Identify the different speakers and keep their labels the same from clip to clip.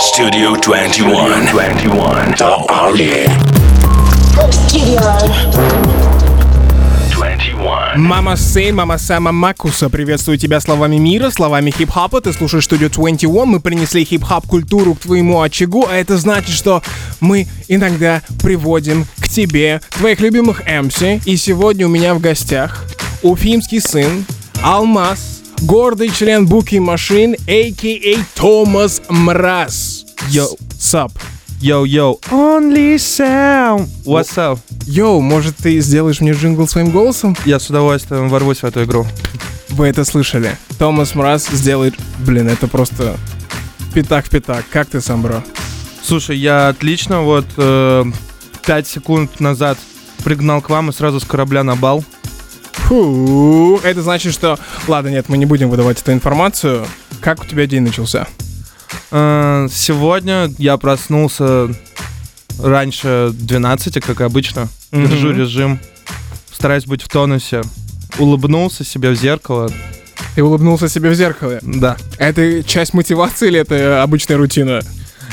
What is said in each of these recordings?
Speaker 1: Studio 21. 21. The Army.
Speaker 2: Studio.
Speaker 1: 21.
Speaker 3: Мама Сейн, мама Сама Макуса, приветствую тебя словами мира, словами хип-хопа. Ты слушаешь студию 21, мы принесли хип-хоп культуру к твоему очагу, а это значит, что мы иногда приводим к тебе твоих любимых MC. И сегодня у меня в гостях уфимский сын Алмаз, гордый член Буки Машин, а.к.а. Томас Мраз. Йоу, сап.
Speaker 4: Yo, yo, only sound. What's up?
Speaker 3: Йоу, может ты сделаешь мне джингл своим голосом?
Speaker 4: Я с удовольствием ворвусь в эту игру.
Speaker 3: Вы это слышали. Томас Мраз сделает... Блин, это просто пятак в пятак. Как ты сам, бро?
Speaker 4: Слушай, я отлично вот э, 5 секунд назад пригнал к вам и сразу с корабля на бал.
Speaker 3: Фу, это значит, что... Ладно, нет, мы не будем выдавать эту информацию. Как у тебя день начался?
Speaker 4: Э, сегодня я проснулся раньше 12, как обычно.
Speaker 3: Мгм.
Speaker 4: Держу режим. Стараюсь быть в тонусе. Улыбнулся себе в зеркало.
Speaker 3: Ты улыбнулся себе в зеркало.
Speaker 4: Да,
Speaker 3: Это часть мотивации или это обычная рутина?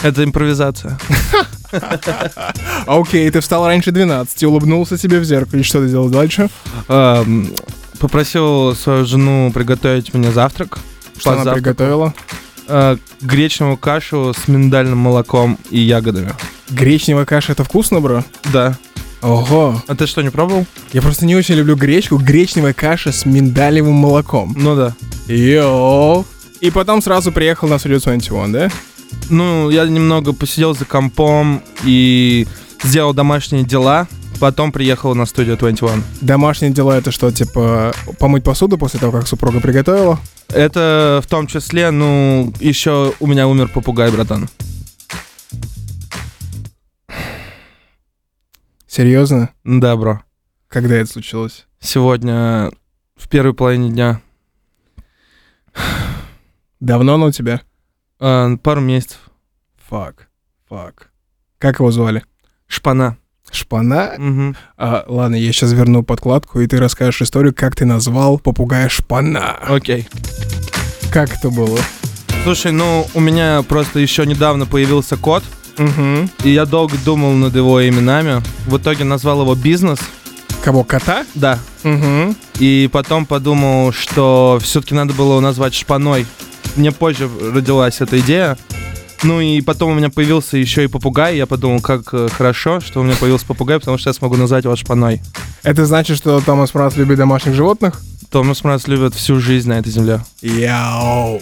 Speaker 4: это импровизация.
Speaker 3: Окей, ты встал раньше 12, улыбнулся себе в зеркало. И что ты делал дальше?
Speaker 4: Эм, Попросил свою жену приготовить мне завтрак.
Speaker 3: Что она приготовила?
Speaker 4: Э, гречневую кашу с миндальным молоком и ягодами.
Speaker 3: Гречневая каша, это вкусно, бро?
Speaker 4: Да.
Speaker 3: Ого.
Speaker 4: А ты что, не пробовал?
Speaker 3: Я просто не очень люблю гречку. Гречневая каша с миндалевым молоком.
Speaker 4: Ну да.
Speaker 3: Йоу. И потом сразу приехал на студию 21, да?
Speaker 4: Ну, я немного посидел за компом и сделал домашние дела. Потом приехал на студию 21.
Speaker 3: Домашние дела это что, типа помыть посуду после того, как супруга приготовила?
Speaker 4: Это в том числе, ну, еще у меня умер попугай, братан.
Speaker 3: Серьезно?
Speaker 4: Да, бро.
Speaker 3: Когда это случилось?
Speaker 4: Сегодня в первой половине дня.
Speaker 3: Давно оно у тебя?
Speaker 4: Э, пару месяцев.
Speaker 3: Фак. Фак. Как его звали?
Speaker 4: Шпана.
Speaker 3: Шпана?
Speaker 4: Мгм.
Speaker 3: А, ладно, я сейчас верну подкладку, и ты расскажешь историю, как ты назвал попугая Шпана.
Speaker 4: Окей.
Speaker 3: Как это было?
Speaker 4: Слушай, ну, у меня просто еще недавно появился кот,
Speaker 3: Угу.
Speaker 4: и я долго думал над его именами. В итоге назвал его Бизнес.
Speaker 3: Кого, кота?
Speaker 4: Да.
Speaker 3: Угу.
Speaker 4: И потом подумал, что все-таки надо было его назвать Шпаной. Мне позже родилась эта идея. Ну и потом у меня появился еще и попугай. Я подумал, как э, хорошо, что у меня появился попугай, потому что я смогу назвать его Шпаной.
Speaker 3: Это значит, что Томас Мраз любит домашних животных?
Speaker 4: Томас Мраз любит всю жизнь на этой земле.
Speaker 3: Яу.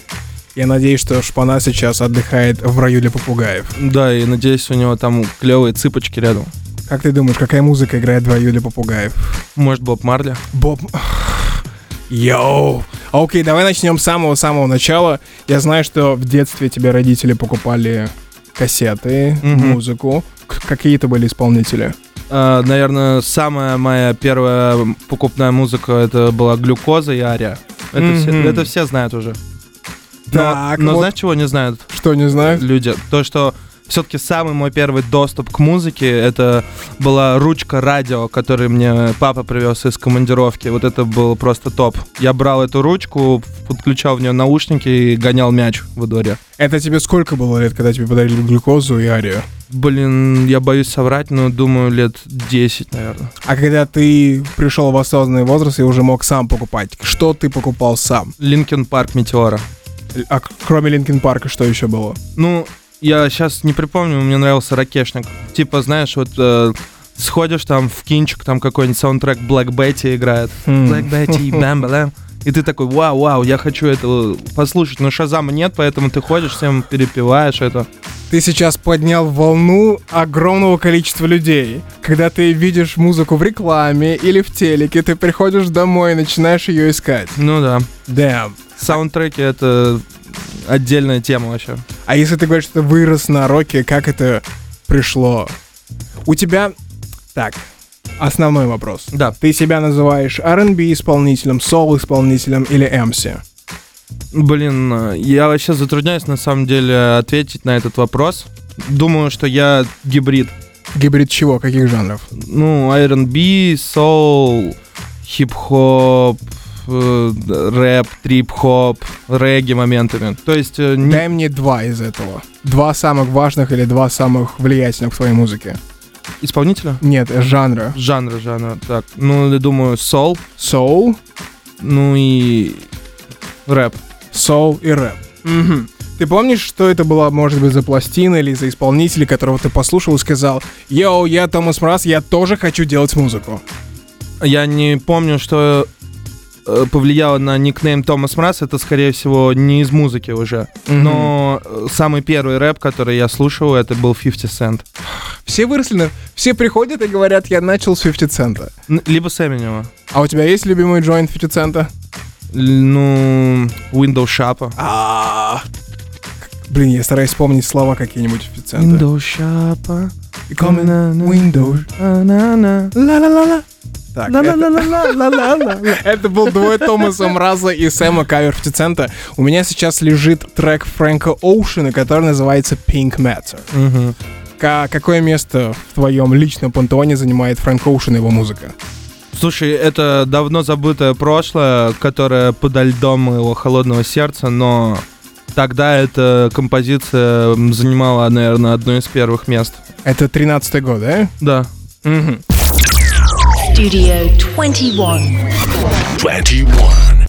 Speaker 3: Я надеюсь, что Шпана сейчас отдыхает в раю для попугаев.
Speaker 4: Да, и надеюсь, у него там клевые цыпочки рядом.
Speaker 3: Как ты думаешь, какая музыка играет в раю для попугаев?
Speaker 4: Может, Боб Марли?
Speaker 3: Боб... Йоу. Окей, давай начнем с самого-самого начала. Я знаю, что в детстве тебе родители покупали кассеты,
Speaker 4: Мгм.
Speaker 3: музыку. К- какие это были исполнители?
Speaker 4: А, наверное, самая моя первая покупная музыка это была глюкоза и ария. Это, все,
Speaker 3: Мгм.
Speaker 4: это все знают уже. Но,
Speaker 3: Так,
Speaker 4: но
Speaker 3: вот
Speaker 4: знаешь, чего не знают
Speaker 3: что не знаю?
Speaker 4: люди? То, что все-таки самый мой первый доступ к музыке это была ручка радио, которую мне папа привез из командировки. Вот это был просто топ. Я брал эту ручку, подключал в нее наушники и гонял мяч во дворе.
Speaker 3: Это тебе сколько было лет, когда тебе подарили глюкозу и арию?
Speaker 4: Блин, я боюсь соврать, но думаю, лет 10, наверное.
Speaker 3: А когда ты пришел в осознанный возраст и уже мог сам покупать, что ты покупал сам?
Speaker 4: Linkin Park Meteora.
Speaker 3: А кроме Linkin Park а, что еще было?
Speaker 4: Ну, я сейчас не припомню, мне нравился рокешник. Типа, знаешь, вот э, сходишь там в кинчик, там какой-нибудь саундтрек Black Betty играет.
Speaker 3: Хм.
Speaker 4: Black Betty, bam bam И ты такой, вау, вау, я хочу это послушать. Но Шазама нет, поэтому ты ходишь, всем перепеваешь это.
Speaker 3: Ты сейчас поднял волну огромного количества людей. Когда ты видишь музыку в рекламе или в телеке, ты приходишь домой и начинаешь ее искать.
Speaker 4: Ну да.
Speaker 3: Damn.
Speaker 4: Саундтреки — это отдельная тема вообще.
Speaker 3: А если ты говоришь, что ты вырос на роке, как это пришло? У тебя... Так, основной вопрос.
Speaker 4: Да.
Speaker 3: Ты себя называешь R&B исполнителем, сол исполнителем или MC?
Speaker 4: Блин, я вообще затрудняюсь на самом деле ответить на этот вопрос. Думаю, что я гибрид.
Speaker 3: Гибрид чего? Каких жанров?
Speaker 4: Ну, R&B, soul, хип-хоп, рэп, трип-хоп, регги моментами. То есть э, не-
Speaker 3: Дай мне два из этого. Два самых важных или два самых влиятельных в твоей музыке.
Speaker 4: исполнителя?
Speaker 3: Нет, жанра.
Speaker 4: Жанра, жанра. Так, ну, я думаю, сол,
Speaker 3: Соул,
Speaker 4: ну и рэп.
Speaker 3: соул и рэп. Мгм. Ты помнишь, что это была, может быть, за пластина или за исполнителя, которого ты послушал и сказал, «Йоу, я Томас Мраз, я тоже хочу делать музыку».
Speaker 4: Я не помню, что э, повлияло на никнейм Томас Мраз, это, скорее всего, не из музыки уже. Но э, самый первый рэп, который я слушал, это был 50 Cent.
Speaker 3: Все выросли, на- все приходят и говорят, я начал с 50 цента.
Speaker 4: Н- Либо с Эминема.
Speaker 3: А у тебя есть любимый джойнт 50 цента?
Speaker 4: Л- Ну, Windows Shop.
Speaker 3: А, Блин, я стараюсь вспомнить слова какие-нибудь 50 цента.
Speaker 4: Windows Shop.
Speaker 3: Windows. Ла-ла-ла-ла. Так, это, был дуэт Томаса Мраза и Сэма кавер 50 цента. У меня сейчас лежит трек Фрэнка Оушена, который называется Pink Matter. Ка- какое место в твоем личном пантеоне занимает Фрэнк Оушен и его музыка?
Speaker 4: Слушай, это давно забытое прошлое, которое подо льдом его холодного сердца, но тогда эта композиция занимала, наверное, одно из первых мест.
Speaker 3: Это 13-й год, да?
Speaker 4: Да.
Speaker 3: Мгм.
Speaker 2: Studio 21.
Speaker 1: 21.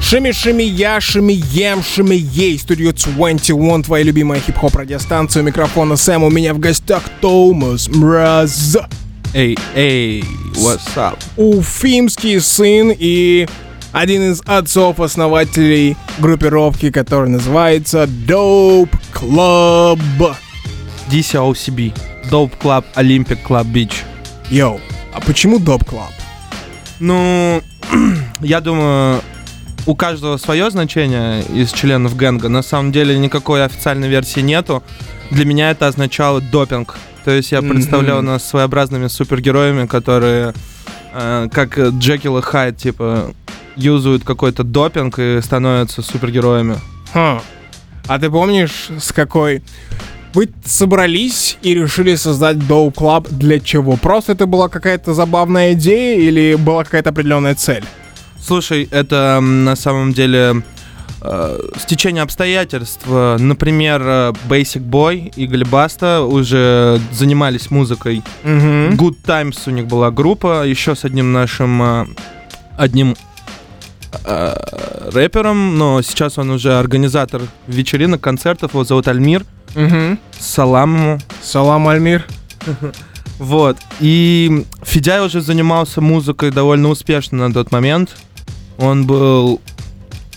Speaker 3: Шими Шими Я, Шими Ем, Шими Ей, Студио 21, твоя любимая хип-хоп радиостанция, у микрофона Сэм, у меня в гостях Томас Мраз,
Speaker 4: Эй, эй, what's up?
Speaker 3: уфимский сын и один из отцов-основателей группировки, которая называется Dope Club.
Speaker 4: DCOCB. Dope Club Olympic Club Beach.
Speaker 3: Йоу, а почему Dope Club?
Speaker 4: Ну, я думаю, у каждого свое значение из членов гэнга. На самом деле никакой официальной версии нету. Для меня это означало допинг. То есть я представлял нас своеобразными супергероями, которые, э, как Джекил и Хайд, типа, юзают какой-то допинг и становятся супергероями.
Speaker 3: Ха. А ты помнишь, с какой... Вы собрались и решили создать Dope Club для чего? Просто это была какая-то забавная идея или была какая-то определенная цель?
Speaker 4: Слушай, это на самом деле э, стечение обстоятельств. Например, э, Basic Boy и Глебаста уже занимались музыкой.
Speaker 3: Угу.
Speaker 4: Good Times у них была группа, еще с одним нашим э, одним э, рэпером, но сейчас он уже организатор вечеринок, концертов, его зовут Альмир,
Speaker 3: Угу.
Speaker 4: салам.
Speaker 3: Салам, Альмир.
Speaker 4: Вот. И Федяй уже занимался музыкой довольно успешно на тот момент. Он был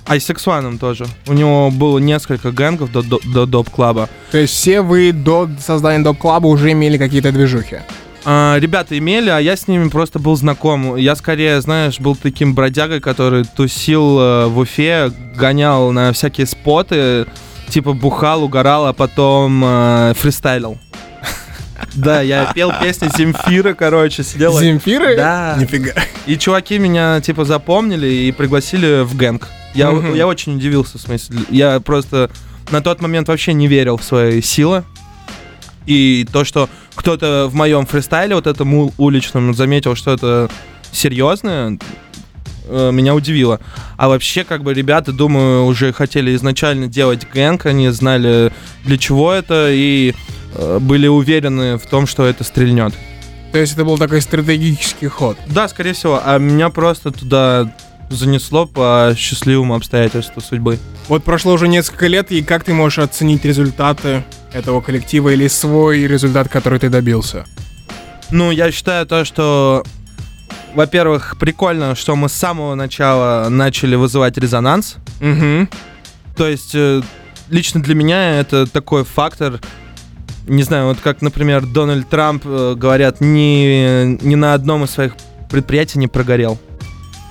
Speaker 4: айсексуаном тоже. У него было несколько гэнгов до, до, до доп-клаба.
Speaker 3: То есть все вы до создания Club уже имели какие-то движухи?
Speaker 4: А, ребята имели, а я с ними просто был знаком. Я скорее, знаешь, был таким бродягой, который тусил э, в Уфе, гонял на всякие споты, типа бухал, угорал, а потом э, фристайлил. Да, я пел песни Земфира, короче, сидел.
Speaker 3: Земфиры?
Speaker 4: Да.
Speaker 3: Нифига.
Speaker 4: И чуваки меня, типа, запомнили и пригласили в гэнг. Я, я очень удивился, в смысле. Я просто на тот момент вообще не верил в свои силы. И то, что кто-то в моем фристайле, вот этом уличном, заметил, что это серьезное, э, меня удивило. А вообще, как бы, ребята, думаю, уже хотели изначально делать гэнг, они знали, для чего это, и э, были уверены в том, что это стрельнет.
Speaker 3: То есть это был такой стратегический ход.
Speaker 4: Да, скорее всего. А меня просто туда занесло по счастливому обстоятельству судьбы.
Speaker 3: Вот прошло уже несколько лет, и как ты можешь оценить результаты этого коллектива или свой результат, который ты добился?
Speaker 4: Ну, я считаю то, что, во-первых, прикольно, что мы с самого начала начали вызывать резонанс.
Speaker 3: Угу.
Speaker 4: То есть, э, лично для меня это такой фактор, не знаю, вот как, например, Дональд Трамп, э, говорят, ни, ни на одном из своих предприятий не прогорел.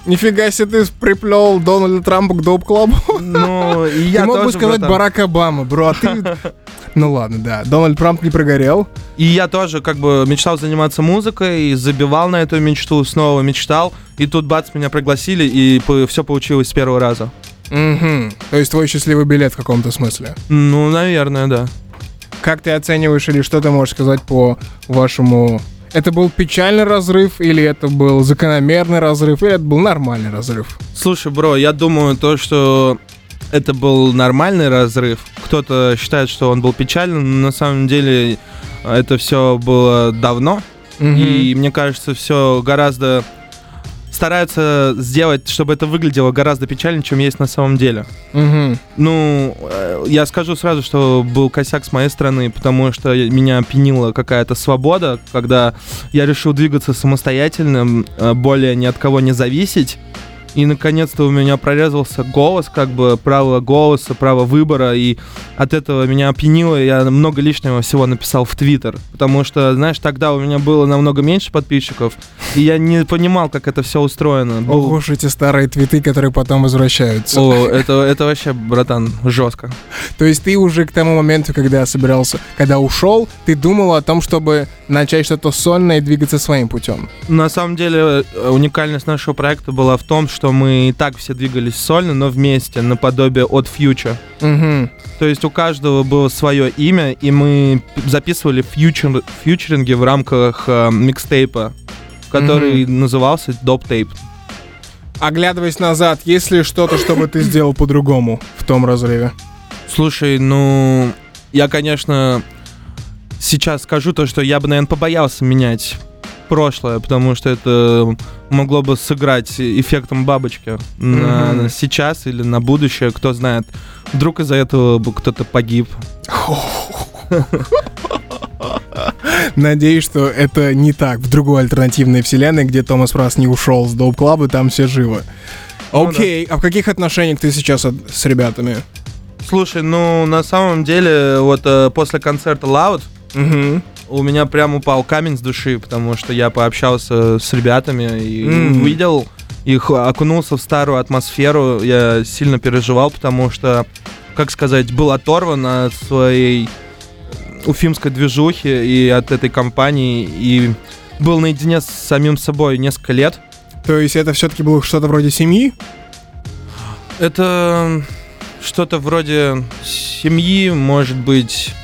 Speaker 3: Нифига себе ты приплел Дональда Трампа к Доп Клабу.
Speaker 4: Ну, и я
Speaker 3: Ты мог бы сказать
Speaker 4: братан.
Speaker 3: Барак Обама, бро, а ты... Ну ладно, да. Дональд Трамп не прогорел.
Speaker 4: И я тоже как бы мечтал заниматься музыкой, и забивал на эту мечту, снова мечтал. И тут бац, меня пригласили, и все получилось с первого раза.
Speaker 3: Угу. То есть твой счастливый билет в каком-то смысле.
Speaker 4: Ну, наверное, да.
Speaker 3: Как ты оцениваешь или что ты можешь сказать по вашему Это был печальный разрыв, или это был закономерный разрыв, или это был нормальный разрыв?
Speaker 4: Слушай, бро, я думаю, то, что это был нормальный разрыв. Кто-то считает, что он был печальным, но на самом деле это все было давно.
Speaker 3: Мгм.
Speaker 4: И мне кажется, все гораздо стараются сделать, чтобы это выглядело гораздо печальнее, чем есть на самом деле.
Speaker 3: Мгм.
Speaker 4: Ну, э, я скажу сразу, что был косяк с моей стороны, потому что меня опьянила какая-то свобода, когда я решил двигаться самостоятельно, э, более ни от кого не зависеть. И наконец-то у меня прорезался голос, как бы право голоса, право выбора, и от этого меня опьянило, я много лишнего всего написал в Твиттер. Потому что, знаешь, тогда у меня было намного меньше подписчиков, и я не понимал, как это все устроено.
Speaker 3: Ого уж эти старые твиты, которые потом возвращаются.
Speaker 4: О, это, это вообще, братан, жестко.
Speaker 3: То есть ты уже к тому моменту, когда собирался, когда ушел, ты думал о том, чтобы начать что-то сольное и двигаться своим путем.
Speaker 4: На самом деле э, уникальность нашего проекта была в том, что мы и так все двигались сольно, но вместе, наподобие от Future.
Speaker 3: Угу.
Speaker 4: То есть у каждого было свое имя, и мы записывали фьючер, фьючеринги в рамках э, микстейпа, который назывался Dope Tape.
Speaker 3: Оглядываясь назад, есть ли что-то, что бы ты сделал по-другому в том разрыве?
Speaker 4: Слушай, ну, я, конечно, сейчас скажу то, что я бы, наверное, побоялся менять прошлое, потому что это могло бы сыграть эффектом бабочки на,
Speaker 3: Мгм.
Speaker 4: на сейчас или на будущее, кто знает. Вдруг из-за этого бы кто-то погиб.
Speaker 3: Надеюсь, что это не так. В другой альтернативной вселенной, где Томас Прас не ушел с Доуп Клаба, там все живы.
Speaker 4: Ну
Speaker 3: Окей, а в каких отношениях ты сейчас от- с ребятами?
Speaker 4: Слушай, ну, на самом деле, вот э, после концерта Loud
Speaker 3: Угу.
Speaker 4: У меня прям упал камень с души, потому что я пообщался с ребятами и
Speaker 3: М.
Speaker 4: увидел их, окунулся в старую атмосферу. Я сильно переживал, потому что, как сказать, был оторван от своей уфимской движухи и от этой компании, и был наедине с самим собой несколько лет.
Speaker 3: То есть это все-таки было что-то вроде семьи?
Speaker 4: Это что-то вроде семьи, может быть.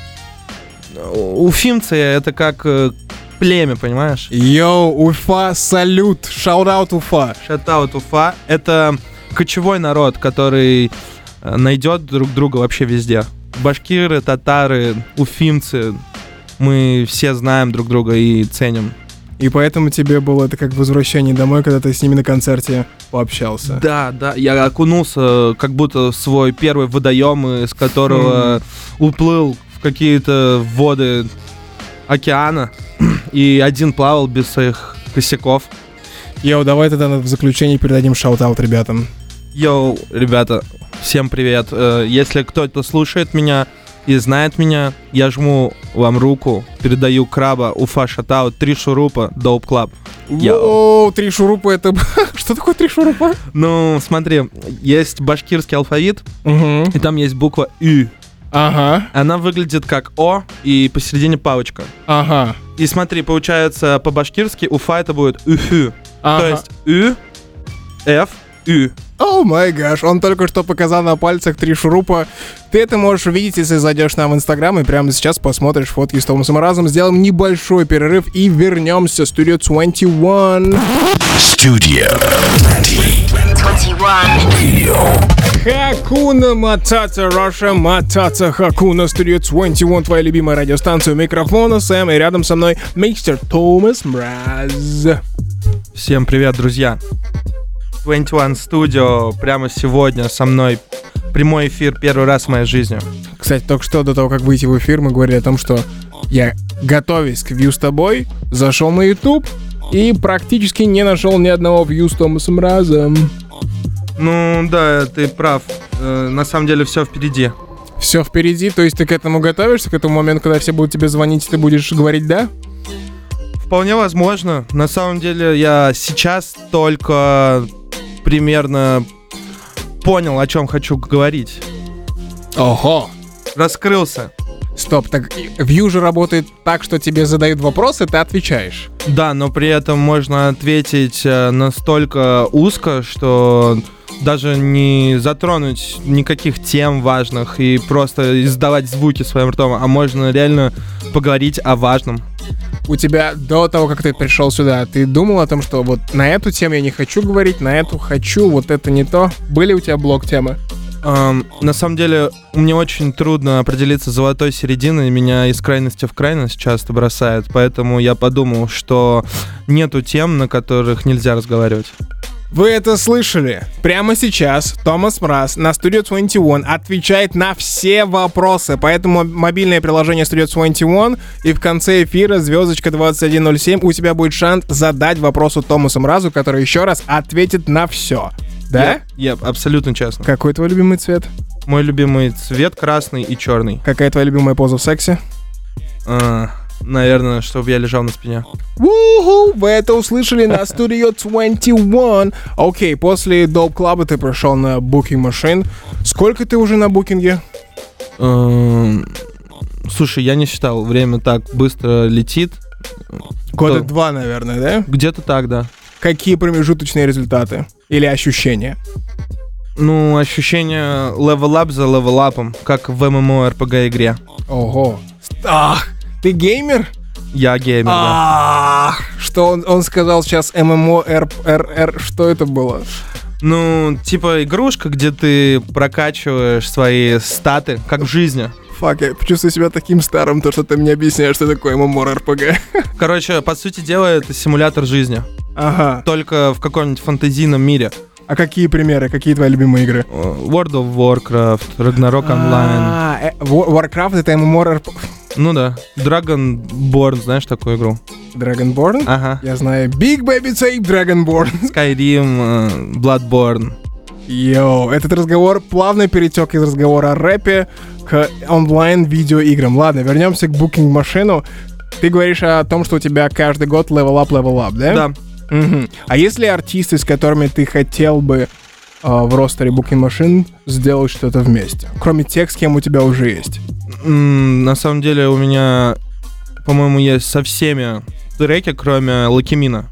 Speaker 4: Уфимцы это как э, племя, понимаешь?
Speaker 3: Йоу, Уфа, салют, shout-out Уфа.
Speaker 4: Shout-out Уфа это кочевой народ, который э, найдет друг друга вообще везде. Башкиры, татары, уфимцы, мы все знаем друг друга и ценим.
Speaker 3: И поэтому тебе было это как возвращение домой, когда ты с ними на концерте пообщался.
Speaker 4: Да, да, я окунулся как будто в свой первый водоем, из которого уплыл какие-то воды океана, и один плавал без своих косяков.
Speaker 3: Йоу, давай тогда в заключение передадим shout-out ребятам.
Speaker 4: Йоу, ребята, всем привет. Э, Если кто-то слушает меня и знает меня, я жму вам руку, передаю краба, уфа, shout-out, три шурупа, dope club. Йоу.
Speaker 3: О, три шурупа это... Что такое три шурупа?
Speaker 4: Ну, смотри, есть башкирский алфавит,
Speaker 3: Угу.
Speaker 4: и там есть буква Ü.
Speaker 3: Ага,
Speaker 4: Она выглядит как О, и посередине палочка.
Speaker 3: ага.
Speaker 4: И смотри, получается, по-башкирски уфа это будет Үфю.
Speaker 3: ага.
Speaker 4: То есть Ü, F, Ü.
Speaker 3: О май гаш, он только что показал на пальцах три шурупа. Ты это можешь увидеть, если зайдешь нам в Инстаграм и прямо сейчас посмотришь фотки с Томасом Разом. Сделаем небольшой перерыв и вернемся. Studio 21.
Speaker 1: Studio 20.
Speaker 2: 21.
Speaker 3: Хакуна Матаца, Раша Матаца Хакуна Studio 21, твоя любимая радиостанция у микрофона, Сэм, и рядом со мной мистер Томас Мраз.
Speaker 4: Всем привет, друзья. 21 Studio прямо сегодня со мной прямой эфир первый раз в моей жизни.
Speaker 3: Кстати, только что до того, как выйти в эфир, мы говорили о том, что я, готовясь к вью с тобой, зашел на YouTube и практически не нашел ни одного вью с Томасом Разом.
Speaker 4: Ну да, ты прав. Э, на самом деле все впереди.
Speaker 3: Все впереди, то есть ты к этому готовишься, к этому моменту, когда все будут тебе звонить, ты будешь говорить «да»?
Speaker 4: Вполне возможно. На самом деле я сейчас только примерно понял, о чем хочу говорить.
Speaker 3: Ого!
Speaker 4: Раскрылся.
Speaker 3: Стоп, так View же работает так, что тебе задают вопросы, ты отвечаешь.
Speaker 4: Да, но при этом можно ответить э, настолько узко, что даже не затронуть никаких тем важных и просто издавать звуки своим ртом, а можно реально поговорить о важном.
Speaker 3: у тебя до того, как ты пришел сюда, ты думал о том, что вот на эту тему я не хочу говорить, на эту хочу, вот это не то? Были у тебя блок темы?
Speaker 4: Эм, на самом деле, мне очень трудно определиться с золотой серединой, меня из крайности в крайность часто бросает, поэтому я подумал, что нету тем, на которых нельзя разговаривать.
Speaker 3: Вы это слышали? Прямо сейчас Томас Мраз на Studio 21 отвечает на все вопросы, поэтому мобильное приложение Studio 21 и в конце эфира звездочка 2107 у тебя будет шанс задать вопросу Томасу Мразу, который еще раз ответит на все. Да?
Speaker 4: Я, я абсолютно честно.
Speaker 3: Какой твой любимый цвет?
Speaker 4: Мой любимый цвет красный и черный.
Speaker 3: Какая твоя любимая поза в сексе?
Speaker 4: А, наверное, чтобы я лежал на спине.
Speaker 3: Уху, вы это услышали на Studio 21. Окей, после Dope Club ты пришел на Booking Machine. Сколько ты уже на букинге?
Speaker 4: Эм, Слушай, я не считал, время так быстро летит.
Speaker 3: Года
Speaker 4: То-
Speaker 3: два, наверное, да?
Speaker 4: Где-то так, да.
Speaker 3: Какие промежуточные результаты? Или ощущения?
Speaker 4: Ну, ощущение level-up за level-up ом, как в MMORPG игре.
Speaker 3: Ого. Ах, ты геймер?
Speaker 4: Я геймер, да.
Speaker 3: Что он, он сказал сейчас MMO, что это было?
Speaker 4: Ну, типа игрушка, где ты прокачиваешь свои статы, как в жизни.
Speaker 3: Fuck, я чувствую себя таким старым, то, что ты мне объясняешь, что такое MMORPG.
Speaker 4: Короче, по сути дела, это симулятор жизни.
Speaker 3: Ага.
Speaker 4: Только в каком-нибудь фантазийном мире.
Speaker 3: А какие примеры? Какие твои любимые игры?
Speaker 4: Э, World of Warcraft, Ragnarok Online.
Speaker 3: А, э, War- Warcraft это ММО-РПГ.
Speaker 4: Ну да. Dragonborn, знаешь такую игру?
Speaker 3: Dragonborn?
Speaker 4: Ага.
Speaker 3: Я знаю. Big Baby Tape Dragonborn.
Speaker 4: Skyrim, э, Bloodborne.
Speaker 3: Йоу, этот разговор плавно перетек из разговора о рэпе к онлайн-видеоиграм. Ладно, вернемся к букинг-машину. Ты говоришь о том, что у тебя каждый год level up, level up, да?
Speaker 4: Да.
Speaker 3: Мгм. А есть ли артисты, с которыми ты хотел бы а, в ростере Booking Machine сделать что-то вместе? Кроме тех, с кем у тебя уже есть.
Speaker 4: На самом деле у меня, по-моему, есть со всеми треки, кроме Лакимина.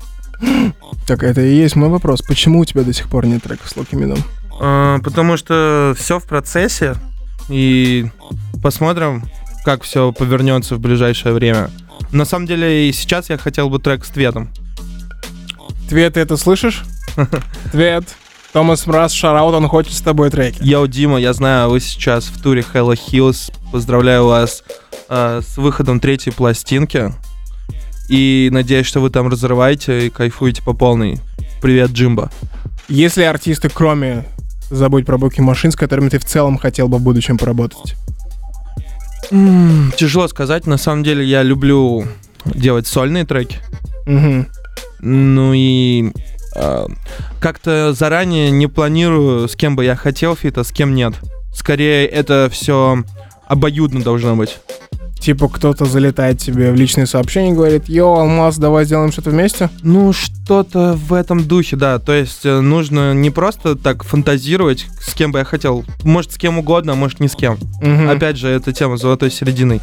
Speaker 3: Так, это и есть мой вопрос. Почему у тебя до сих пор нет треков с Локимином?
Speaker 4: А, Потому что все в процессе, и посмотрим, как все повернется в ближайшее время. На самом деле, и сейчас я хотел бы трек с Тветом.
Speaker 3: Твет, ты это слышишь? Твет. Томас Мраз, шараут, он хочет с тобой треки.
Speaker 4: Йоу, Дима, я знаю, вы сейчас в туре Hello Hills. Поздравляю вас э, с выходом третьей пластинки. И надеюсь, что вы там разрываете и кайфуете по полной. Привет, Джимба.
Speaker 3: Есть ли артисты, кроме забудь про Booking Machine, с которыми ты в целом хотел бы в будущем поработать?
Speaker 4: М, Тяжело сказать. На самом деле, я люблю делать сольные треки.
Speaker 3: Мгм.
Speaker 4: Ну и как-то заранее не планирую, с кем бы я хотел фита, с кем нет. Скорее, это все обоюдно должно быть.
Speaker 3: Типа кто-то залетает тебе в личные сообщения и говорит, йоу, Алмаз, давай сделаем что-то вместе?
Speaker 4: Ну, что-то в этом духе, да. То есть э, нужно не просто так фантазировать, с кем бы я хотел. Может, с кем угодно, а может, не с кем.
Speaker 3: Мгм.
Speaker 4: Опять же, это тема золотой середины.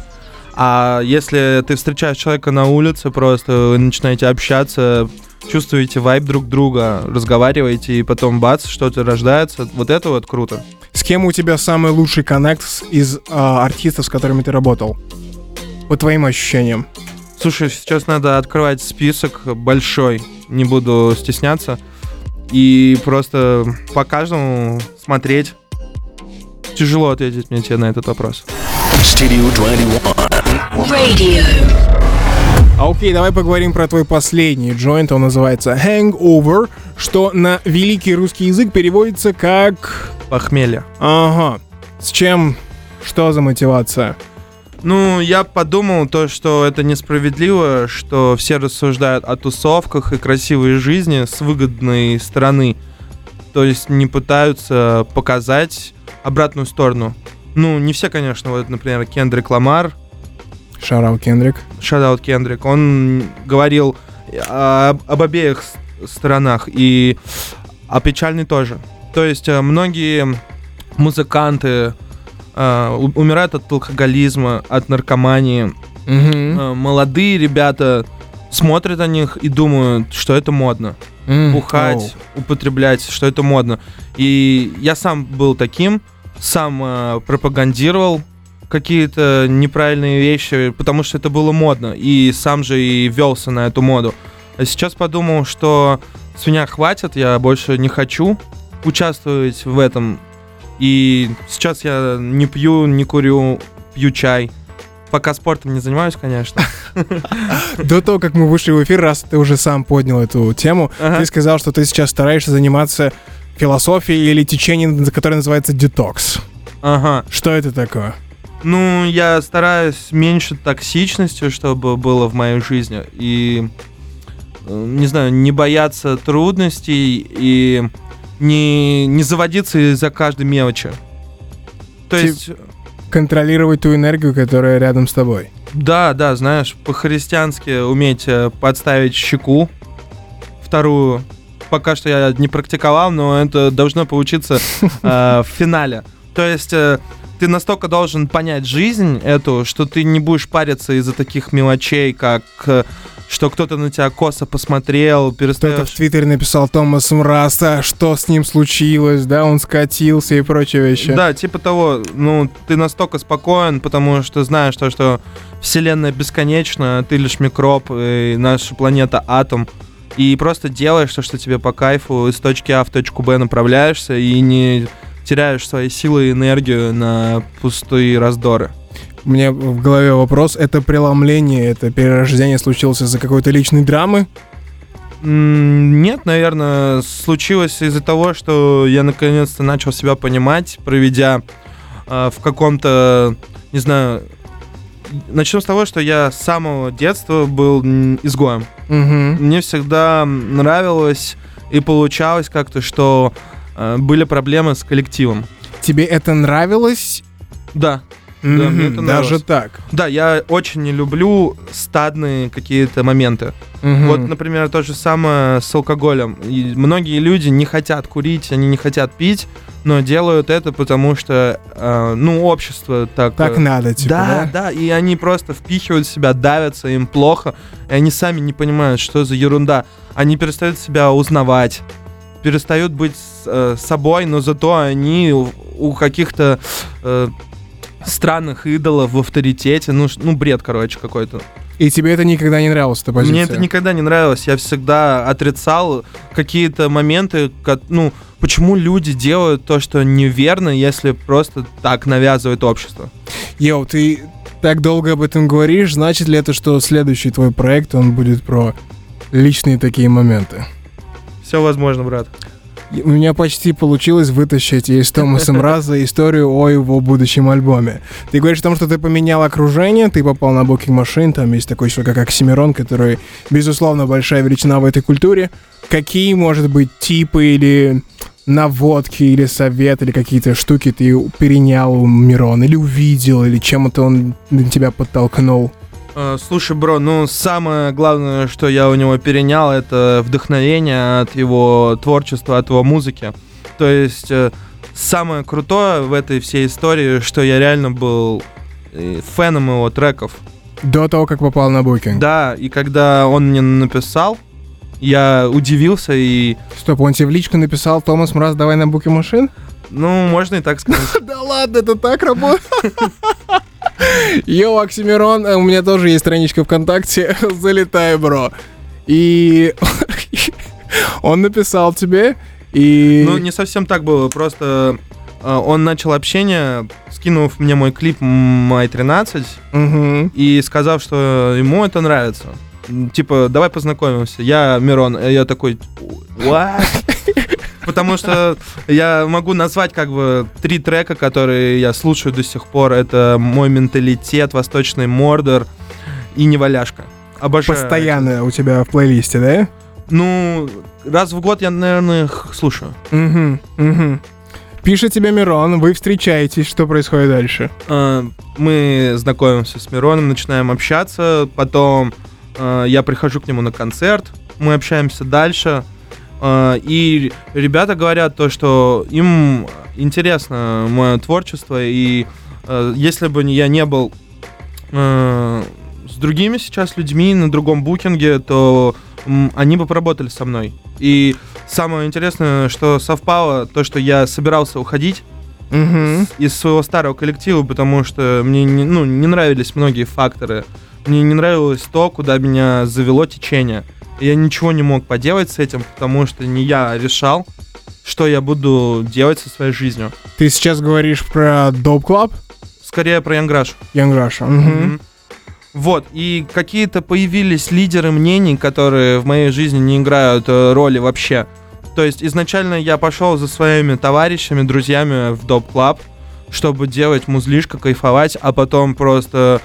Speaker 4: А если ты встречаешь человека на улице, просто вы начинаете общаться, чувствуете вайб друг друга, разговариваете, и потом бац, что-то рождается, вот это вот круто.
Speaker 3: С кем у тебя самый лучший коннект из а, артистов, с которыми ты работал? По твоим ощущениям.
Speaker 4: Слушай, сейчас надо открывать список большой, не буду стесняться, и просто по каждому смотреть. Тяжело ответить мне тебе на этот вопрос.
Speaker 1: Studio 21.
Speaker 2: Radio.
Speaker 3: А окей, давай поговорим про твой последний джойнт. Он называется Hangover, что на великий русский язык переводится как...
Speaker 4: Похмелье.
Speaker 3: Ага. С чем? Что за мотивация?
Speaker 4: Ну, я подумал то, что это несправедливо, что все рассуждают о тусовках и красивой жизни с выгодной стороны. То есть не пытаются показать обратную сторону. Ну, не все, конечно. Вот, например, Кендрик Ламар,
Speaker 3: Шарау Кендрик.
Speaker 4: Шадаут Кендрик, он говорил об, об обеих сторонах и о печальной тоже. То есть э, многие музыканты э, умирают от алкоголизма, от наркомании. Э, Молодые ребята смотрят на них и думают, что это модно.
Speaker 3: М,
Speaker 4: Бухать, употреблять, что это модно. И я сам был таким, сам э, пропагандировал какие-то неправильные вещи, потому что это было модно, и сам же и велся на эту моду. А сейчас подумал, что с меня хватит, я больше не хочу участвовать в этом. И сейчас я не пью, не курю, пью чай. Пока спортом не занимаюсь, конечно.
Speaker 3: До того, как мы вышли в эфир, раз ты уже сам поднял эту тему,
Speaker 4: Ага.
Speaker 3: ты сказал, что ты сейчас стараешься заниматься философией или течением, которое называется детокс.
Speaker 4: Ага.
Speaker 3: Что это такое?
Speaker 4: Ну, я стараюсь меньше токсичности, чтобы было в моей жизни. И, э, не знаю, не бояться трудностей и не, не заводиться из-за каждой мелочи. То
Speaker 3: Тип-
Speaker 4: есть,
Speaker 3: Контролировать ту энергию, которая рядом с тобой.
Speaker 4: да, да, знаешь, по-христиански уметь э, подставить щеку вторую. Пока что я не практиковал, но это должно получиться э, в финале. То есть э, ты настолько должен понять жизнь эту, что ты не будешь париться из-за таких мелочей, как э, что кто-то на тебя косо посмотрел,
Speaker 3: Кто-то в
Speaker 4: перестаешь...
Speaker 3: Твиттере написал Томас Мраста, что с ним случилось, да, он скатился и прочие вещи.
Speaker 4: Да, типа того, ну, ты настолько спокоен, потому что знаешь то, что Вселенная бесконечна, ты лишь микроб, и наша планета атом. И просто делаешь то, что тебе по кайфу, из точки А в точку Б направляешься и не теряешь свои силы и энергию на пустые раздоры.
Speaker 3: У меня в голове вопрос, это преломление, это перерождение случилось из-за какой-то личной драмы?
Speaker 4: Нет, наверное, случилось из-за того, что я наконец-то начал себя понимать, проведя э, в каком-то, не знаю, начнем с того, что я с самого детства был изгоем.
Speaker 3: Угу.
Speaker 4: Мне всегда нравилось и получалось как-то, что были проблемы с коллективом.
Speaker 3: Тебе это нравилось?
Speaker 4: Да,
Speaker 3: Мгм,
Speaker 4: мне это
Speaker 3: Даже
Speaker 4: нравилось.
Speaker 3: так.
Speaker 4: да, я очень не люблю стадные какие-то моменты.
Speaker 3: Мгм.
Speaker 4: Вот, например, то же самое с алкоголем. И многие люди не хотят курить, они не хотят пить, но делают это, потому что, э, ну, общество так...
Speaker 3: Так
Speaker 4: э,
Speaker 3: надо, типа,
Speaker 4: да,
Speaker 3: да?
Speaker 4: да, и они просто впихивают себя, давятся, им плохо, и они сами не понимают, что за ерунда. Они перестают себя узнавать, перестают быть э, собой, но зато они у, у каких-то э, странных идолов в авторитете. Ну, ну, бред, короче, какой-то.
Speaker 3: И тебе это никогда не нравилось, эта позиция?
Speaker 4: Мне это никогда не нравилось. Я всегда отрицал какие-то моменты, ко- ну, почему люди делают то, что неверно, если просто так навязывает общество.
Speaker 3: Йоу, ты так долго об этом говоришь, значит ли это, что следующий твой проект, он будет про личные такие моменты?
Speaker 4: Все возможно, брат.
Speaker 3: У меня почти получилось вытащить из Томаса Мраза историю о его будущем альбоме. Ты говоришь о том, что ты поменял окружение, ты попал на Booking Machine, там есть такой человек, как Оксимирон, который, безусловно, большая величина в этой культуре. Какие, может быть, типы или наводки, или совет, или какие-то штуки ты перенял у Мирона, или увидел, или чем это он тебя подтолкнул?
Speaker 4: Э, Слушай, бро, ну самое главное, что я у него перенял, это вдохновение от его творчества, от его музыки. То есть э, самое крутое в этой всей истории, что я реально был э, фэном его треков.
Speaker 3: До того, как попал на Booking.
Speaker 4: Да, и когда он мне написал, я удивился и,
Speaker 3: Стоп, он тебе в личку написал, Томас Мраз, давай на Booking Machine?
Speaker 4: ну, можно и так сказать.
Speaker 3: Да ладно, это так работает? Йоу, Оксимирон, э, у меня тоже есть страничка ВКонтакте, залетай, бро. И он написал тебе, и...
Speaker 4: Ну, не совсем так было, просто э, он начал общение, скинув мне мой клип «Май 13»,
Speaker 3: Мгм.
Speaker 4: и сказав, что ему это нравится. Типа, давай познакомимся. Я Мирон. И Я такой, what? Потому что я могу назвать как бы три трека, которые я слушаю до сих пор. Это «Мой менталитет», «Восточный Мордор» и «Неваляшка». Обожаю.
Speaker 3: Постоянно у тебя в плейлисте, да?
Speaker 4: Ну, раз в год я, наверное, их слушаю.
Speaker 3: Угу, угу. Пишет тебе Мирон, вы встречаетесь, что происходит дальше?
Speaker 4: Э, Мы знакомимся с Мироном, начинаем общаться, потом э, я прихожу к нему на концерт, мы общаемся дальше, и ребята говорят то, что им интересно мое творчество, и э, если бы я не был э, с другими сейчас людьми на другом букинге, то они бы поработали со мной. И самое интересное, что совпало, то, что я собирался уходить,
Speaker 3: Угу.
Speaker 4: из своего старого коллектива, потому что мне не, ну, не нравились многие факторы. Мне не нравилось то, куда меня завело течение. Я ничего не мог поделать с этим, потому что не я решал, что я буду делать со своей жизнью.
Speaker 3: Ты сейчас говоришь про Dope Club?
Speaker 4: Скорее про
Speaker 3: Young Russia. Russia. Угу.
Speaker 4: Мгм. Вот, и какие-то появились лидеры мнений, которые в моей жизни не играют э, роли вообще. То есть изначально я пошел за своими товарищами, друзьями в Dope Club, чтобы делать музлишко, кайфовать, а потом просто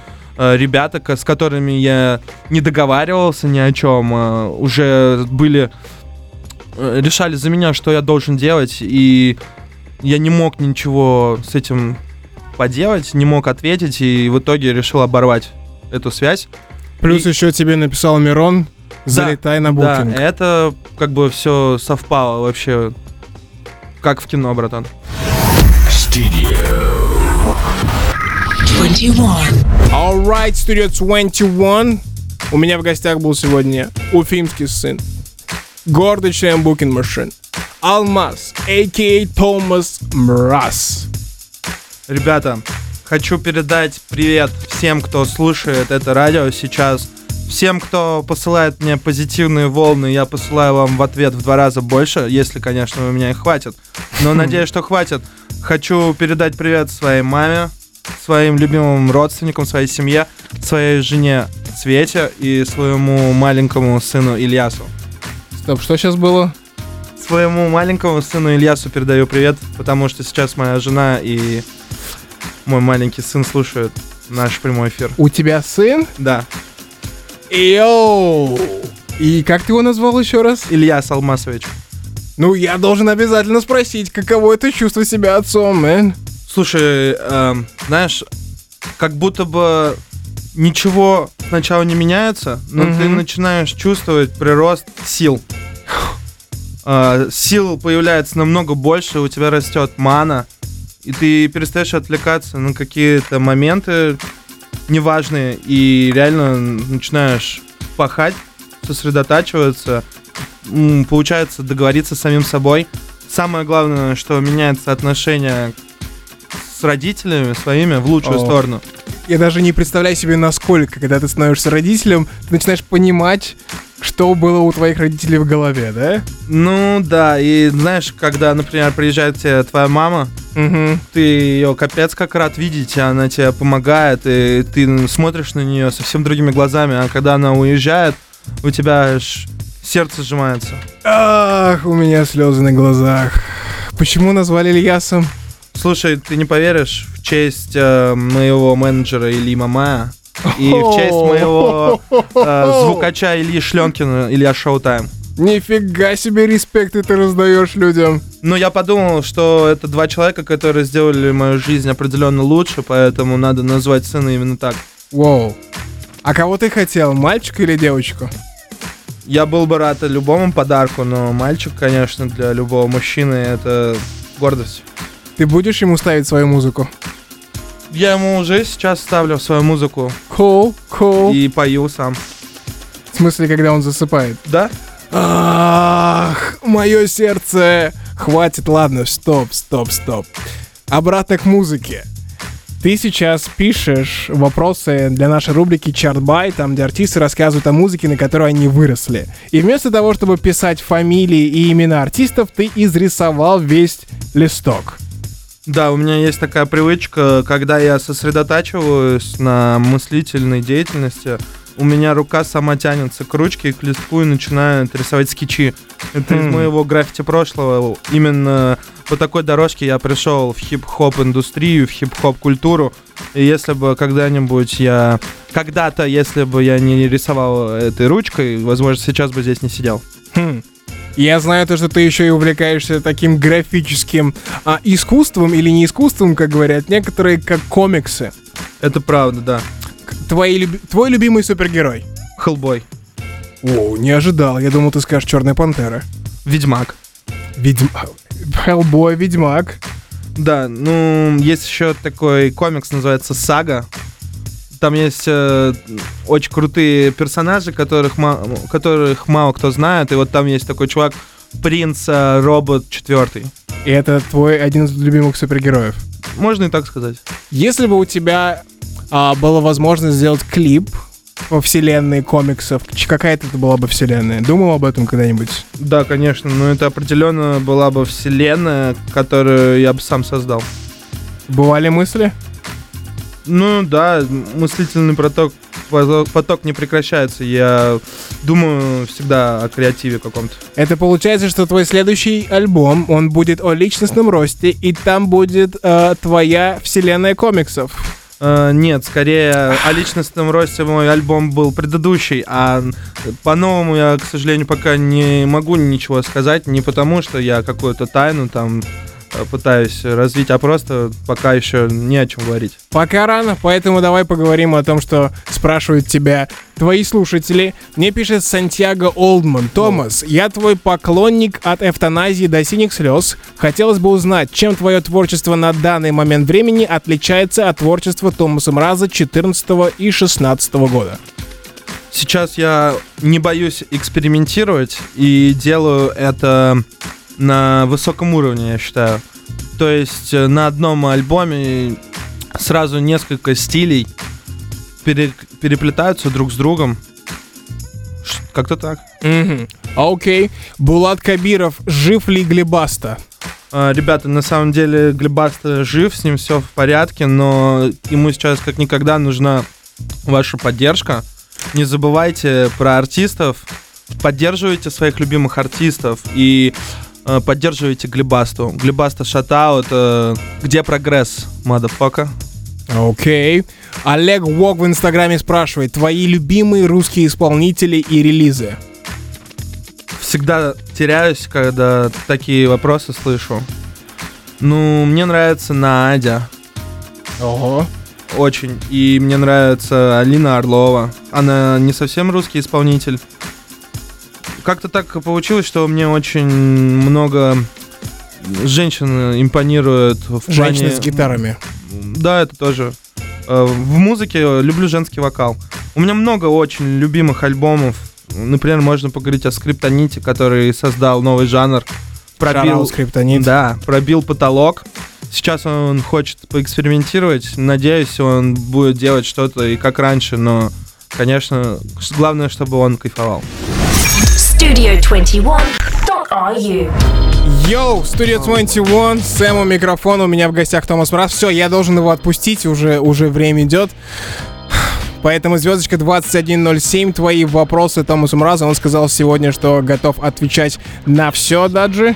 Speaker 4: ребята, ко- с которыми я не договаривался ни о чем, э, уже были э, решали за меня, что я должен делать, и я не мог ничего с этим поделать, не мог ответить, и в итоге решил оборвать эту связь.
Speaker 3: Плюс
Speaker 4: И-
Speaker 3: еще тебе написал Мирон, залетай на
Speaker 4: Да,
Speaker 3: букинг.
Speaker 4: это как бы все совпало вообще, как в кино, братан.
Speaker 1: Studio
Speaker 2: 21.
Speaker 3: Alright, Studio 21. У меня в гостях был сегодня уфимский сын. Гордый член Booking Machine. Алмаз, а.к.а. Томас Мраз.
Speaker 4: Ребята, хочу передать привет всем, кто слушает это радио сейчас. Всем, кто посылает мне позитивные волны, я посылаю вам в ответ в два раза больше, если, конечно, у меня их хватит. Но надеюсь, что хватит. Хочу передать привет своей маме, своим любимым родственникам, своей семье, своей жене Свете и своему маленькому сыну Ильясу.
Speaker 3: Стоп, что сейчас было?
Speaker 4: Своему маленькому сыну Ильясу передаю привет, потому что сейчас моя жена и мой маленький сын слушают наш прямой эфир.
Speaker 3: У тебя сын?
Speaker 4: Да,
Speaker 3: Йоу! И как ты его назвал еще раз?
Speaker 4: Ильяс Алмасович.
Speaker 3: Ну, я должен обязательно спросить, каково это чувство себя отцом, мэн?
Speaker 4: Слушай, эм, знаешь, как будто бы ничего сначала не меняется, но ты
Speaker 3: Мгм.
Speaker 4: начинаешь чувствовать прирост сил. Э, сил появляется намного больше, у тебя растет мана, и ты перестаешь отвлекаться на какие-то моменты неважные, и реально начинаешь пахать, сосредотачиваться, получается договориться с самим собой. Самое главное, что меняется отношение с родителями своими в лучшую
Speaker 3: О.
Speaker 4: сторону.
Speaker 3: Я даже не представляю себе, насколько, когда ты становишься родителем, ты начинаешь понимать, что было у твоих родителей в голове, да?
Speaker 4: Ну да, и знаешь, когда, например, приезжает тебе твоя мама,
Speaker 3: Угу.
Speaker 4: ты ее капец как рад видеть, она тебе помогает, и ты смотришь на нее совсем другими глазами, а когда она уезжает, у тебя аж сердце сжимается.
Speaker 3: Ах, у меня слезы на глазах. Почему назвали Ильясом?
Speaker 4: Слушай, ты не поверишь, в честь э, моего менеджера Ильи Мамая и в честь моего э, звукача Ильи Шленкина, Илья Шоутайм.
Speaker 3: Нифига себе респекты ты раздаешь людям.
Speaker 4: Но я подумал, что это два человека, которые сделали мою жизнь определенно лучше, поэтому надо назвать сына именно так.
Speaker 3: Воу. А кого ты хотел, мальчика или девочку?
Speaker 4: Я был бы рад любому подарку, но мальчик, конечно, для любого мужчины это гордость.
Speaker 3: Ты будешь ему ставить свою музыку?
Speaker 4: Я ему уже сейчас ставлю свою музыку
Speaker 3: Cool, cool.
Speaker 4: и пою сам.
Speaker 3: В смысле, когда он засыпает?
Speaker 4: Да?
Speaker 3: Ах, мое сердце. Хватит, ладно, стоп, стоп, стоп. Обратно к музыке. Ты сейчас пишешь вопросы для нашей рубрики Чартбай, там, где артисты рассказывают о музыке, на которой они выросли. И вместо того, чтобы писать фамилии и имена артистов, ты изрисовал весь листок.
Speaker 4: Да, у меня есть такая привычка, когда я сосредотачиваюсь на мыслительной деятельности, у меня рука сама тянется к ручке и к листку и начинает рисовать скетчи. Это из
Speaker 3: Хм.
Speaker 4: моего граффити прошлого. Именно по такой дорожке я пришел в хип-хоп индустрию, в хип-хоп культуру. И если бы когда-нибудь я... Когда-то, если бы я не рисовал этой ручкой, возможно, сейчас бы здесь не сидел.
Speaker 3: Хм. Я знаю то, что ты еще и увлекаешься таким графическим а, искусством или не искусством, как говорят некоторые, как комиксы.
Speaker 4: Это правда, да.
Speaker 3: Твои твой любимый супергерой.
Speaker 4: Хеллбой.
Speaker 3: О, не ожидал. Я думал, ты скажешь Черная пантера.
Speaker 4: Ведьмак.
Speaker 3: Ведьм... Хеллбой, Ведьмак.
Speaker 4: Да, ну, есть еще такой комикс, называется «Сага». Там есть э, очень крутые персонажи, которых, ма- которых мало кто знает. И вот там есть такой чувак Принц э, Робот 4.
Speaker 3: И это твой один из любимых супергероев.
Speaker 4: Можно и так сказать.
Speaker 3: Если бы у тебя а, была возможность сделать клип по вселенной комиксов, какая-то это была бы вселенная? Думал об этом когда-нибудь?
Speaker 4: Да, конечно, но это определенно была бы вселенная, которую я бы сам создал.
Speaker 3: Бывали мысли?
Speaker 4: Ну да, мыслительный поток, поток, не прекращается. Я думаю всегда о креативе каком-то.
Speaker 3: Это получается, что твой следующий альбом, он будет о личностном росте, и там будет э, твоя вселенная комиксов.
Speaker 4: Э, нет, скорее о личностном росте мой альбом был предыдущий, а по-новому я, к сожалению, пока не могу ничего сказать, не потому что я какую-то тайну там пытаюсь развить, а просто пока еще не о чем говорить.
Speaker 3: Пока рано, поэтому давай поговорим о том, что спрашивают тебя твои слушатели. Мне пишет Сантьяго Олдман. Томас, я твой поклонник от эвтаназии до синих слез. Хотелось бы узнать, чем твое творчество на данный момент времени отличается от творчества Томаса Мраза 14 и 16 года.
Speaker 4: Сейчас я не боюсь экспериментировать и делаю это на высоком уровне, я считаю. То есть э, на одном альбоме сразу несколько стилей пере- переплетаются друг с другом. Как-то так.
Speaker 3: Мгм. Окей. Булат Кабиров, жив ли Глебаста?
Speaker 4: А, Ребята, на самом деле Глебаста жив, с ним все в порядке, но ему сейчас как никогда нужна ваша поддержка. Не забывайте про артистов, поддерживайте своих любимых артистов и э, поддерживайте Глебасту. Глебаста шатаут, э, где прогресс, мадафака?
Speaker 3: Окей. Олег Вок в Инстаграме спрашивает, твои любимые русские исполнители и релизы?
Speaker 4: Всегда теряюсь, когда такие вопросы слышу. Ну, мне нравится Надя,
Speaker 3: Ого.
Speaker 4: Очень. И мне нравится Алина Орлова. Она не совсем русский исполнитель. Как-то так получилось, что мне очень много женщин импонирует в
Speaker 3: Женщины
Speaker 4: плане...
Speaker 3: с гитарами.
Speaker 4: Да, это тоже. Э, В музыке люблю женский вокал. У меня много очень любимых альбомов. Например, можно поговорить о Скриптоните, который создал новый жанр.
Speaker 3: Шарал скриптонит.
Speaker 4: Да, пробил потолок. Сейчас он хочет поэкспериментировать. Надеюсь, он будет делать что-то и как раньше, но, конечно, главное, чтобы он кайфовал.
Speaker 2: Studio21.ru
Speaker 3: Йоу, Studio 21, Сэм у микрофона, у меня в гостях Томас Мраз. Все, я должен его отпустить, уже, уже время идет. Поэтому звездочка 2107, твои вопросы Томасу Мразу. Он сказал сегодня, что готов отвечать на все, Даджи.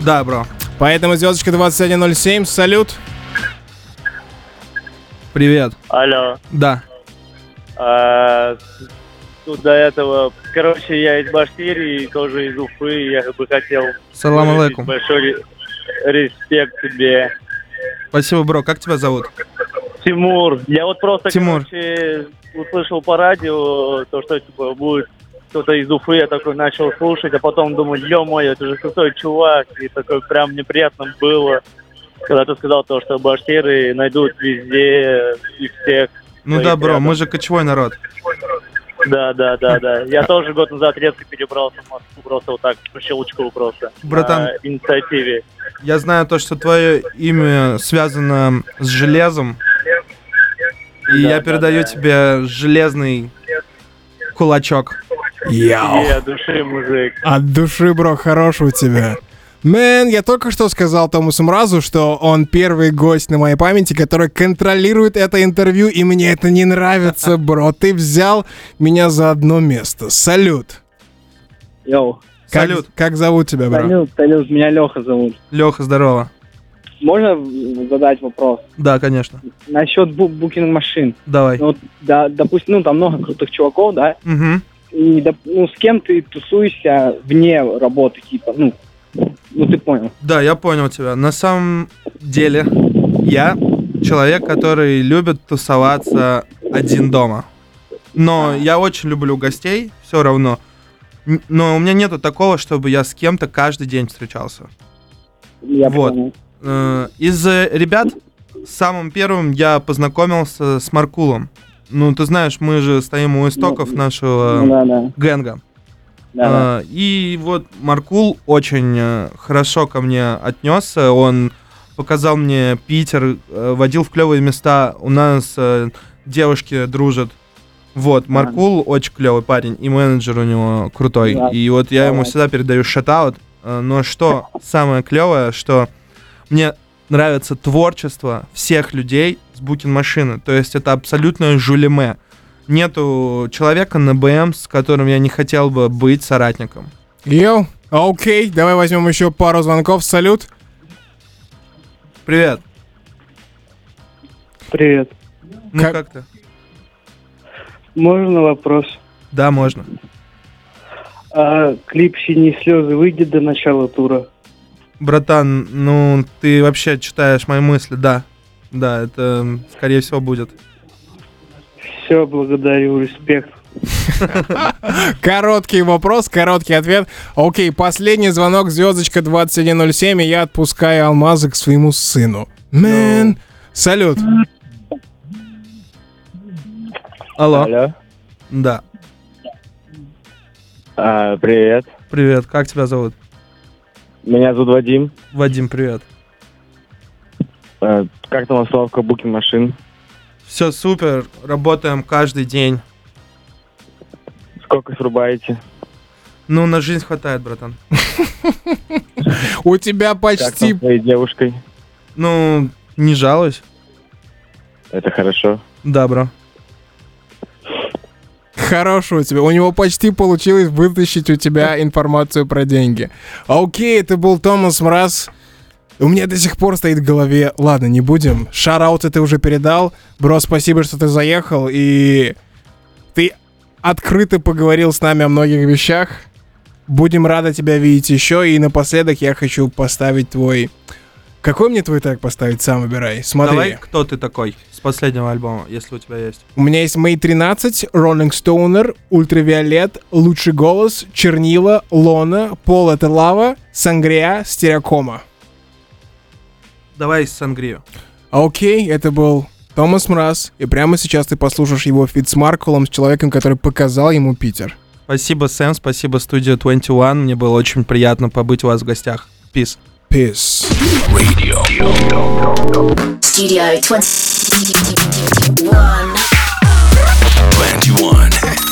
Speaker 4: Да, бро.
Speaker 3: Поэтому звездочка 2107, салют.
Speaker 4: Привет.
Speaker 5: Алло.
Speaker 4: Да.
Speaker 5: Тут до этого, короче, я из Башкирии, тоже из Уфы, я бы хотел
Speaker 4: Салам алейкум.
Speaker 5: большой ре- респект тебе.
Speaker 4: Спасибо, бро. Как тебя зовут?
Speaker 5: Тимур, я вот просто,
Speaker 4: Тимур.
Speaker 5: короче, услышал по радио то, что типа будет кто-то из Уфы, я такой начал слушать, а потом думаю, ё-моё, это же крутой чувак, и такой прям неприятно было, когда ты сказал то, что башкиры найдут везде и всех.
Speaker 4: Ну да, бро,
Speaker 5: рядом.
Speaker 4: мы же кочевой народ.
Speaker 5: Да, да, да, да. Я тоже год назад резко перебрался в Москву, просто вот так, по щелчку просто.
Speaker 4: Братан.
Speaker 5: На инициативе.
Speaker 4: Я знаю то, что твое имя связано с железом. И
Speaker 5: Да,
Speaker 4: я
Speaker 5: да,
Speaker 4: передаю
Speaker 5: да.
Speaker 4: тебе железный кулачок.
Speaker 3: Yo.
Speaker 5: И от души, мужик.
Speaker 3: От души, бро, хорош у тебя. Man, я только что сказал Томасу Мразу, что он первый гость на моей памяти, который контролирует это интервью, и мне это не нравится, бро. Ты взял меня за одно место. Салют.
Speaker 6: Yo,
Speaker 3: Как,
Speaker 4: Салют.
Speaker 3: Как зовут тебя, бро?
Speaker 6: салют, салют, меня Леха зовут.
Speaker 4: Леха, здорово.
Speaker 6: Можно задать вопрос?
Speaker 4: Да, конечно.
Speaker 6: Насчет бу- букинг машин.
Speaker 4: Давай.
Speaker 6: Ну, вот, да, допустим, ну, там много крутых чуваков, да,
Speaker 4: Угу.
Speaker 6: и, ну, с кем ты тусуешься вне работы, типа, ну, ну, ты понял.
Speaker 4: Да, я понял тебя. На самом деле, я человек, который любит тусоваться один дома. Но я очень люблю гостей, все равно. Но у меня нету такого, чтобы я с кем-то каждый день встречался.
Speaker 6: Я
Speaker 4: Вот.
Speaker 6: понял.
Speaker 4: Э, Из ребят самым первым я познакомился с Маркулом. Ну, ты знаешь, мы же стоим у истоков
Speaker 6: Ну
Speaker 4: нашего
Speaker 6: да, да.
Speaker 4: Генга.
Speaker 6: Да,
Speaker 4: А, И вот Маркул очень э, хорошо ко мне отнесся. Он показал мне Питер, э, водил в клевые места. У нас э, девушки дружат. Вот, Маркул очень клевый парень, и менеджер у него крутой.
Speaker 6: Да.
Speaker 4: И вот я ему всегда передаю шатаут. Но что самое клевое, что мне нравится творчество всех людей с букин машины. То есть это абсолютно жулеме. Нету человека на БМ, с которым я не хотел бы быть соратником.
Speaker 3: Йоу, окей, давай возьмем еще пару звонков. Салют.
Speaker 4: Привет.
Speaker 6: Привет.
Speaker 4: Ну
Speaker 3: Как-
Speaker 4: как, ты?
Speaker 6: Можно вопрос?
Speaker 4: Да, можно.
Speaker 6: А клип «Синие слезы» выйдет до начала тура?
Speaker 4: Братан, ну ты вообще читаешь мои мысли, да. Да, это скорее всего будет.
Speaker 6: Все, благодарю, респект.
Speaker 3: Короткий вопрос, короткий ответ. Окей, последний звонок, звездочка 2107, и я отпускаю алмазы к своему сыну. Man. Салют.
Speaker 4: Алло.
Speaker 7: Алло.
Speaker 4: Да.
Speaker 7: А, привет.
Speaker 4: Привет, как тебя зовут?
Speaker 7: Меня зовут Вадим.
Speaker 4: Вадим, привет.
Speaker 7: А, как там остановка Букин машин?
Speaker 4: Все супер, работаем каждый день.
Speaker 7: Сколько срубаете?
Speaker 4: Ну, на жизнь хватает, братан.
Speaker 3: У тебя
Speaker 7: Как
Speaker 3: почти...
Speaker 7: с твоей девушкой?
Speaker 4: Ну, не жалуюсь.
Speaker 7: Это хорошо.
Speaker 4: Да, бро.
Speaker 3: Хорошо у тебя. У него почти получилось вытащить у тебя информацию про деньги. Окей, это был Томас Мраз. У меня до сих пор стоит в голове. Ладно, не будем. Шараут ты уже передал. Бро, спасибо, что ты заехал. И ты открыто поговорил с нами о многих вещах. Будем рады тебя видеть еще. И напоследок я хочу поставить твой... Какой мне твой трек поставить? Сам выбирай. Смотри.
Speaker 4: Давай, кто ты такой с последнего альбома, если у тебя есть.
Speaker 3: У меня есть May 13, Rolling Stoner, Ультравиолет, Лучший голос, Чернила, Лона, Пол это лава, Сангрия, Стереокома
Speaker 4: давай Сангрию.
Speaker 3: Окей, okay, это был Томас Мраз, и прямо сейчас ты послушаешь его feat с Маркулом, с человеком, который показал ему Питер.
Speaker 4: Спасибо, Сэм, спасибо, студия 21. Мне было очень приятно побыть у вас в гостях. Peace.
Speaker 3: Peace. Radio.
Speaker 2: Studio 21. 21.